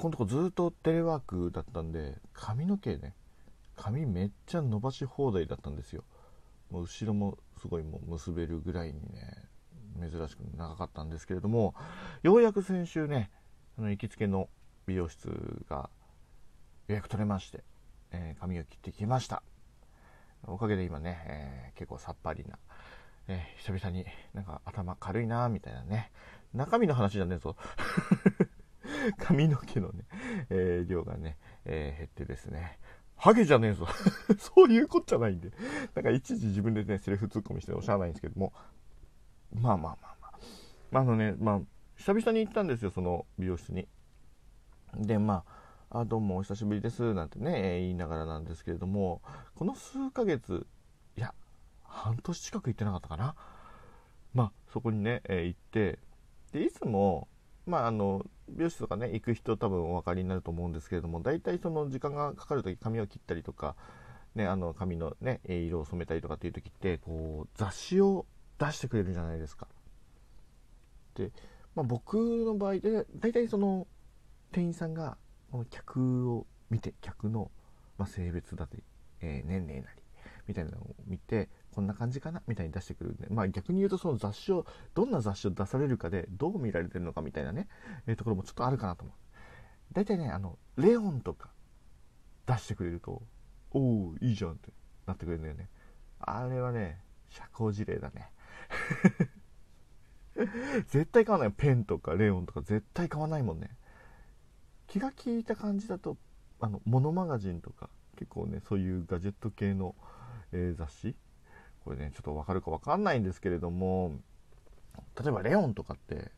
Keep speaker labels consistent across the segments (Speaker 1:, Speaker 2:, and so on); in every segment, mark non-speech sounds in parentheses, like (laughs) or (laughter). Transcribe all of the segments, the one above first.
Speaker 1: このとこずっとテレワークだったんで髪の毛ね髪めっちゃ伸ばし放題だったんですよ。もう後ろもすごいもう結べるぐらいにね珍しく長かったんですけれどもようやく先週ねあの行きつけの美容室が予約取れまして、えー髪を切ってきました。おかげで今ね、えー結構さっぱりな、えー久々になんか頭軽いなみたいなね。中身の話じゃねえぞ。(laughs) 髪の毛のね、えー量がね、えー減ってですね。ハゲじゃねえぞ。(laughs) そういうこっちゃないんで。なんか一時自分でねセリフツッコミしておっしゃらないんですけども。まあまあまあまあ。まああのねまあ久々に行ったんですよその美容室に。でまああどうもお久しぶりですなんてね、言いながらなんですけれども。この数ヶ月いや半年近く行ってなかったかな。まあそこにね、えー行って。でいつもまああの美容室とかね行く人多分お分かりになると思うんですけれども大体その時間がかかる時髪を切ったりとか、ね、あの髪のね色を染めたりとかっていう時ってこう雑誌を出してくれるじゃないですか。で、まあ、僕の場合で大体その店員さんがこの客を見て客の、ま、性別だったり、えー年齢なりみたいなのを見てこんな感じかな？みたいに出してくるんで、まあ、逆に言うとその雑誌をどんな雑誌を出されるかでどう見られてるのかみたいなね、えーところもちょっとあるかなと思う。大体ねあのレオンとか出してくれるとおおいいじゃんってなってくれるんだよね。あれはね社交辞令だね。(laughs) 絶対買わない。ペンとかレオンとか絶対買わないもんね。気が利いた感じだとあのモノマガジンとか結構ねそういうガジェット系の、えー雑誌これねちょっと分かるか分かんないんですけれども例えばレオンとかって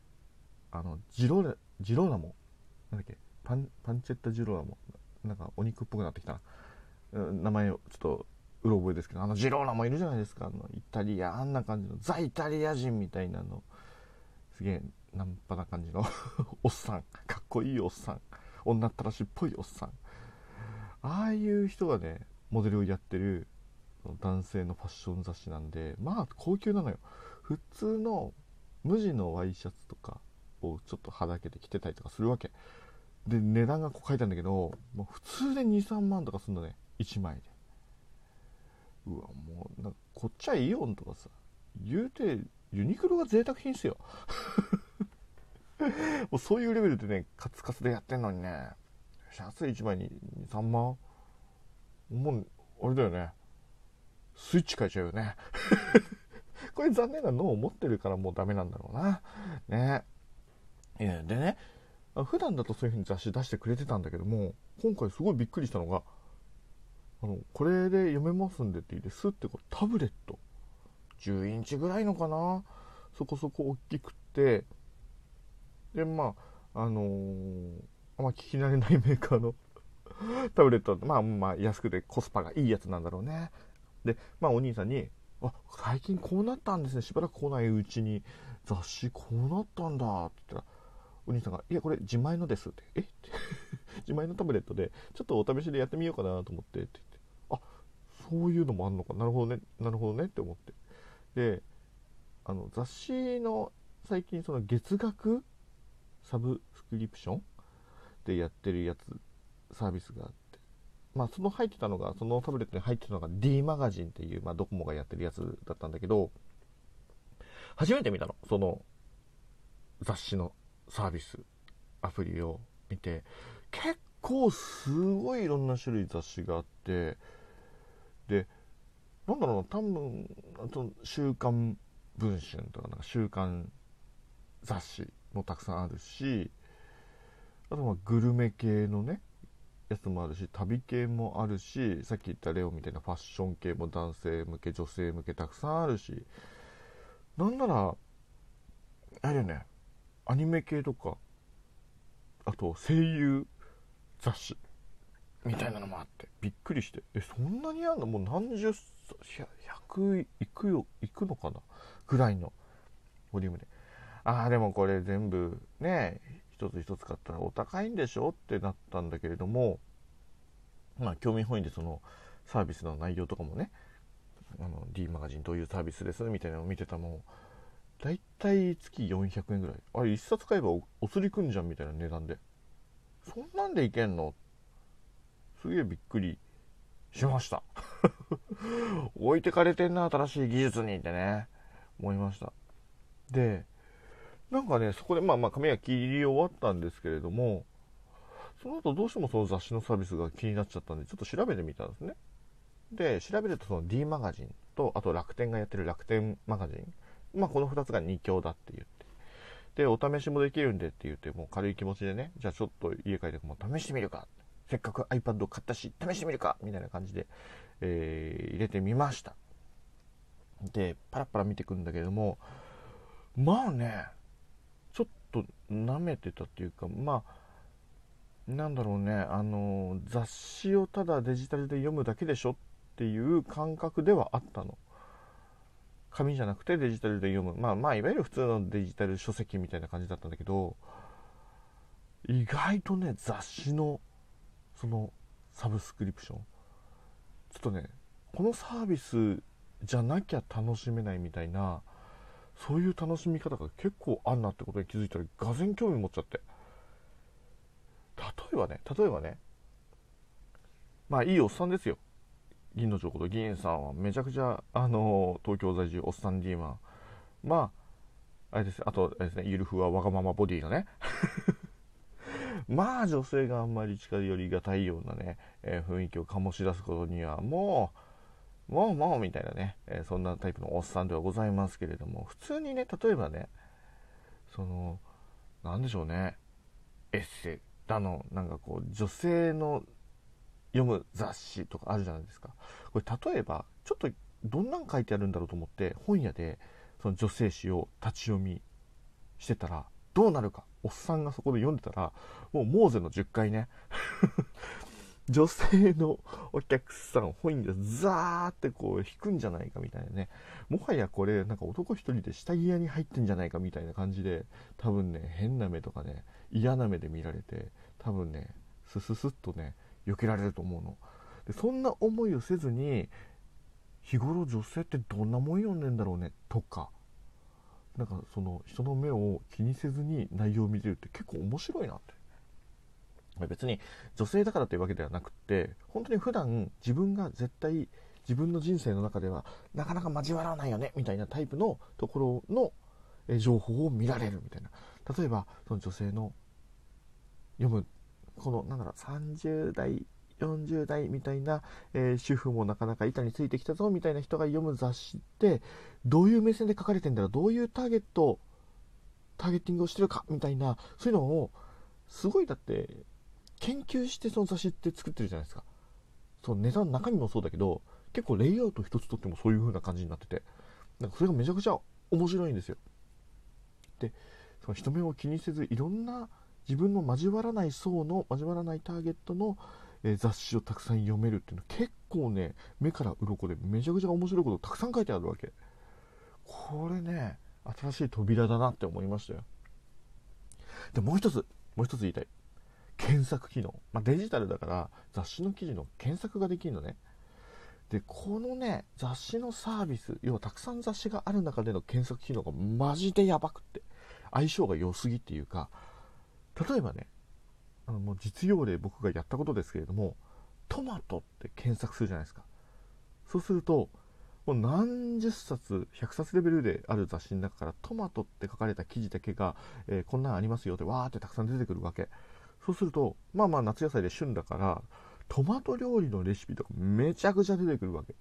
Speaker 1: あのジローラジローラモなんだっけ？パンパンチェッタジローラモなんかお肉っぽくなってきたな。名前をちょっとうろ覚えですけどあのジローラもいるじゃないですか。あのイタリアあんな感じのザ・イタリア人みたいなの。すげえナンパな感じの。(laughs) おっさん。かっこいいおっさん。女ったらしっぽいおっさん。ああいう人がねモデルをやってる男性のファッション雑誌なんでまあ高級なのよ。普通の無地のワイシャツとかをちょっとはだけて着てたりとかするわけ。で値段がこう書いてあるんだけどもう普通で23万とかするのね。1枚で。うわもうなんかこっちはイオンとかさ。言うてユニクロが贅沢品っすよ。(laughs) もうそういうレベルでねカツカツでやってんのにね。シャツ1枚に3万もうあれだよね。スイッチ変えちゃうよね。(laughs) これ残念な脳を持ってるからもうダメなんだろうな。ね。いやでね普段だとそういう風に雑誌出してくれてたんだけども今回すごいびっくりしたのがあのこれで読めますんでって言ってスッてこうタブレット。10インチぐらいのかな。そこそこ大きくって。でまああのーあんま聞き慣れないメーカーの (laughs) タブレットまあまあ安くてコスパがいいやつなんだろうね。でまあお兄さんに「あ最近こうなったんですね。しばらく来ないうちに。雑誌こうなったんだ」って言ったらお兄さんが「いやこれ自前のです」って「え？っ?」て。(laughs) 自前のタブレットでちょっとお試しでやってみようかなと思って。って言ってあそういうのもあんのか。なるほどね。なるほどね。って思って。であの雑誌の最近その月額サブスクリプションでやってるやつサービスがあってまあその入ってたのがそのタブレットに入ってたのが D マガジンっていう、まあ、ドコモがやってるやつだったんだけど初めて見たの。その雑誌のサービスアプリを見て。結構すごいいろんな種類雑誌があって。でなんだろうな多分あと「週刊文春」とかなんか週刊雑誌もたくさんあるしあとまあグルメ系のねやつもあるし旅系もあるしさっき言ったレオみたいなファッション系も男性向け女性向けたくさんあるしなんならあれよねアニメ系とかあと声優雑誌みたいなのもあってびっくりしてえそんなにあんの？もう何十100いくよいくのかな？ぐらいのボリュームで。ああでもこれ全部ね一つ一つ買ったらお高いんでしょってなったんだけれどもまあ興味本位でそのサービスの内容とかもねあの D マガジンどういうサービスですみたいなのを見てたのだいたい月400円ぐらい。あれ1冊買えばおお釣りくんじゃんみたいな値段で。そんなんでいけんの？すげえびっくりしました。(laughs) 置いてかれてんな新しい技術にってね思いました。でなんかねそこでまあまあ髪が切り終わったんですけれどもその後どうしてもその雑誌のサービスが気になっちゃったんでちょっと調べてみたんですね。で調べるとその D マガジンとあと楽天がやってる楽天マガジン。まあこの2つが2強だって言って。でお試しもできるんでって言ってもう軽い気持ちでねじゃあちょっと家帰ってもう試してみるか。せっかく iPad を買ったし試してみるか。みたいな感じで、えー、入れてみました。でパラパラ見てくんだけれどもまあねと舐めてたっていうかまあなんだろうねあの雑誌をただデジタルで読むだけでしょっていう感覚ではあったの。紙じゃなくてデジタルで読む。まあまあいわゆる普通のデジタル書籍みたいな感じだったんだけど意外とね雑誌のそのサブスクリプションちょっとねこのサービスじゃなきゃ楽しめないみたいなそういう楽しみ方が結構あんなってことに気づいたらがぜん興味持っちゃって。例えばね例えばねまあいいおっさんですよ。銀の城こと議員さんはめちゃくちゃあの東京在住おっさんディーマンまああれです。あとあれですねゆるふわわがままボディのね。(laughs) まあ女性があんまり近寄りがたいようなね、えー、雰囲気を醸し出すことにはもうもうもうみたいなね、えー、そんなタイプのおっさんではございますけれども普通にね例えばねその何でしょうねエッセイだのなんかこう女性の読む雑誌とかあるじゃないですか。これ例えばちょっとどんなん書いてあるんだろうと思って本屋でその女性誌を立ち読みしてたらどうなるかおっさんがそこで読んでたらもうモーゼの10回ね (laughs) 女性のお客さん本でザーってこう引くんじゃないかみたいなね。もはやこれなんか男一人で下着屋に入ってんじゃないかみたいな感じで多分ね変な目とかね嫌な目で見られて多分ねスススッとね避けられると思うの。でそんな思いをせずに日頃女性ってどんなもん読んでんだろうねとかなんかその人の目を気にせずに内容を見てるって結構面白いなって。別に女性だからというわけではなくって本当に普段自分が絶対自分の人生の中ではなかなか交わらないよねみたいなタイプのところの情報を見られるみたいな。例えばその女性の読むこのなんだろう30代40代みたいな、えー、主婦もなかなか板についてきたぞみたいな人が読む雑誌ってどういう目線で書かれてんだろうどういうターゲットターゲッティングをしてるかみたいなそういうのをすごいだって研究してその雑誌って作ってるじゃないですか。そのネタの中身もそうだけど結構レイアウト一つとってもそういう風な感じになってて。なんかそれがめちゃくちゃ面白いんですよ。でその人目を気にせずいろんな自分の交わらない層の交わらないターゲットの、え、雑誌をたくさん読めるっていうの結構ね目から鱗でめちゃくちゃ面白いことたくさん書いてあるわけ。これね新しい扉だなって思いましたよ。でもう一つもう一つ言いたい。検索機能、まあ、デジタルだから雑誌の記事の検索ができるのね。でこのね雑誌のサービス要はたくさん雑誌がある中での検索機能がマジでやばくって相性が良すぎっていうか例えばねあのもう実用例僕がやったことですけれどもトマトって検索するじゃないですか。そうするともう何十冊100冊レベルである雑誌の中からトマトって書かれた記事だけが、えー、こんなんありますよってわーってたくさん出てくるわけ。そうするとまあまあ夏野菜で旬だからトマト料理のレシピとかめちゃくちゃ出てくるわけ。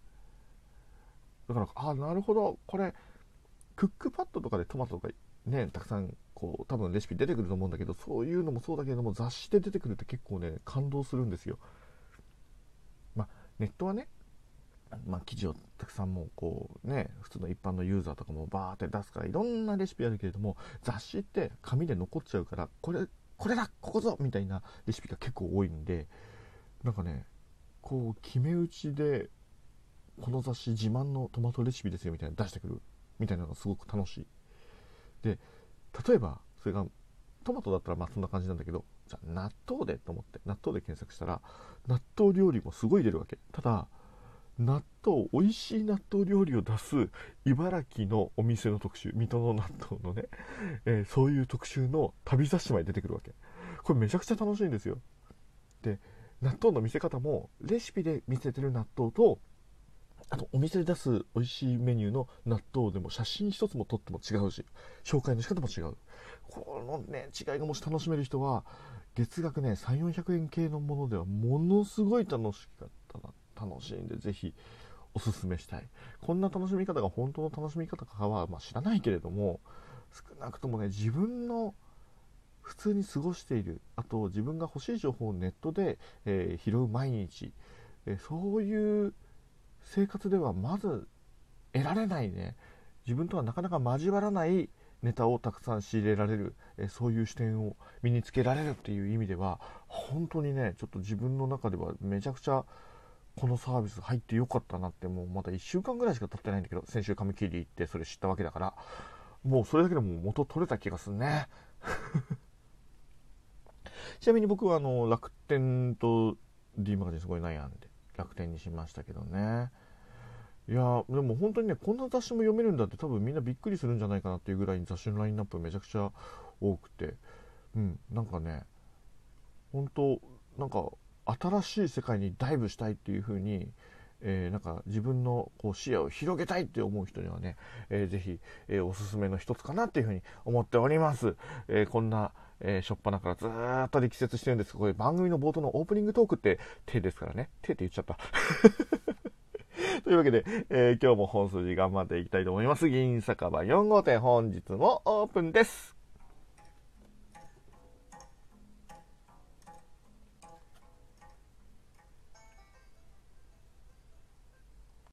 Speaker 1: だからあなるほど。これクックパッドとかでトマトとかねたくさんこう多分レシピ出てくると思うんだけどそういうのもそうだけれども雑誌で出てくるって結構ね感動するんですよ。まあネットはねまあ、記事をたくさんもうこうね普通の一般のユーザーとかもバーって出すからいろんなレシピあるけれども雑誌って紙で残っちゃうからこれこれだここぞみたいなレシピが結構多いんでなんかねこう決め打ちでこの雑誌自慢のトマトレシピですよみたいな出してくるみたいなのがすごく楽しい。で例えばそれがトマトだったらまあそんな感じなんだけどじゃあ納豆でと思って納豆で検索したら納豆料理もすごい出るわけ。ただ納豆美味しい納豆料理を出す茨城のお店の特集水戸の納豆のね、(laughs) えー、そういう特集の旅雑誌まで出てくるわけ。これめちゃくちゃ楽しいんですよ。で納豆の見せ方もレシピで見せてる納豆とあとお店で出す美味しいメニューの納豆でも写真一つも撮っても違うし紹介の仕方も違う。このね違いがもし楽しめる人は月額ね3400円系のものではものすごい楽しかったな。楽しいんでぜひおすすめしたい。こんな楽しみ方が本当の楽しみ方かは、まあ、知らないけれども少なくともね自分の普通に過ごしているあと自分が欲しい情報をネットで、えー、拾う毎日、えー、そういう生活ではまず得られないね。自分とはなかなか交わらないネタをたくさん仕入れられる、えそういう視点を身につけられるっていう意味では本当にねちょっと自分の中ではめちゃくちゃこのサービス入ってよかったなってもうまだ1週間ぐらいしか経ってないんだけど先週髪切り行ってそれ知ったわけだからもうそれだけでも元取れた気がするね。(laughs) ちなみに僕はあの楽天と D マガジンすごい悩んで楽天にしましたけどね。いやでも本当にねこんな雑誌も読めるんだって多分みんなびっくりするんじゃないかなっていうぐらいに雑誌のラインナップめちゃくちゃ多くて。うんなんかね本当なんか新しい世界にダイブしたいっていう風にえー、なんか自分のこう視野を広げたいって思う人にはね、えー、ぜひ、えー、おすすめの一つかなっていうふうに思っております。えー、こんな、えー、しょっぱなからずーっと力説してるんですこれ番組の冒頭のオープニングトークって手ですからね。手って言っちゃった。(laughs) というわけで、えー、今日も本筋頑張っていきたいと思います。銀酒場4号店本日もオープンです。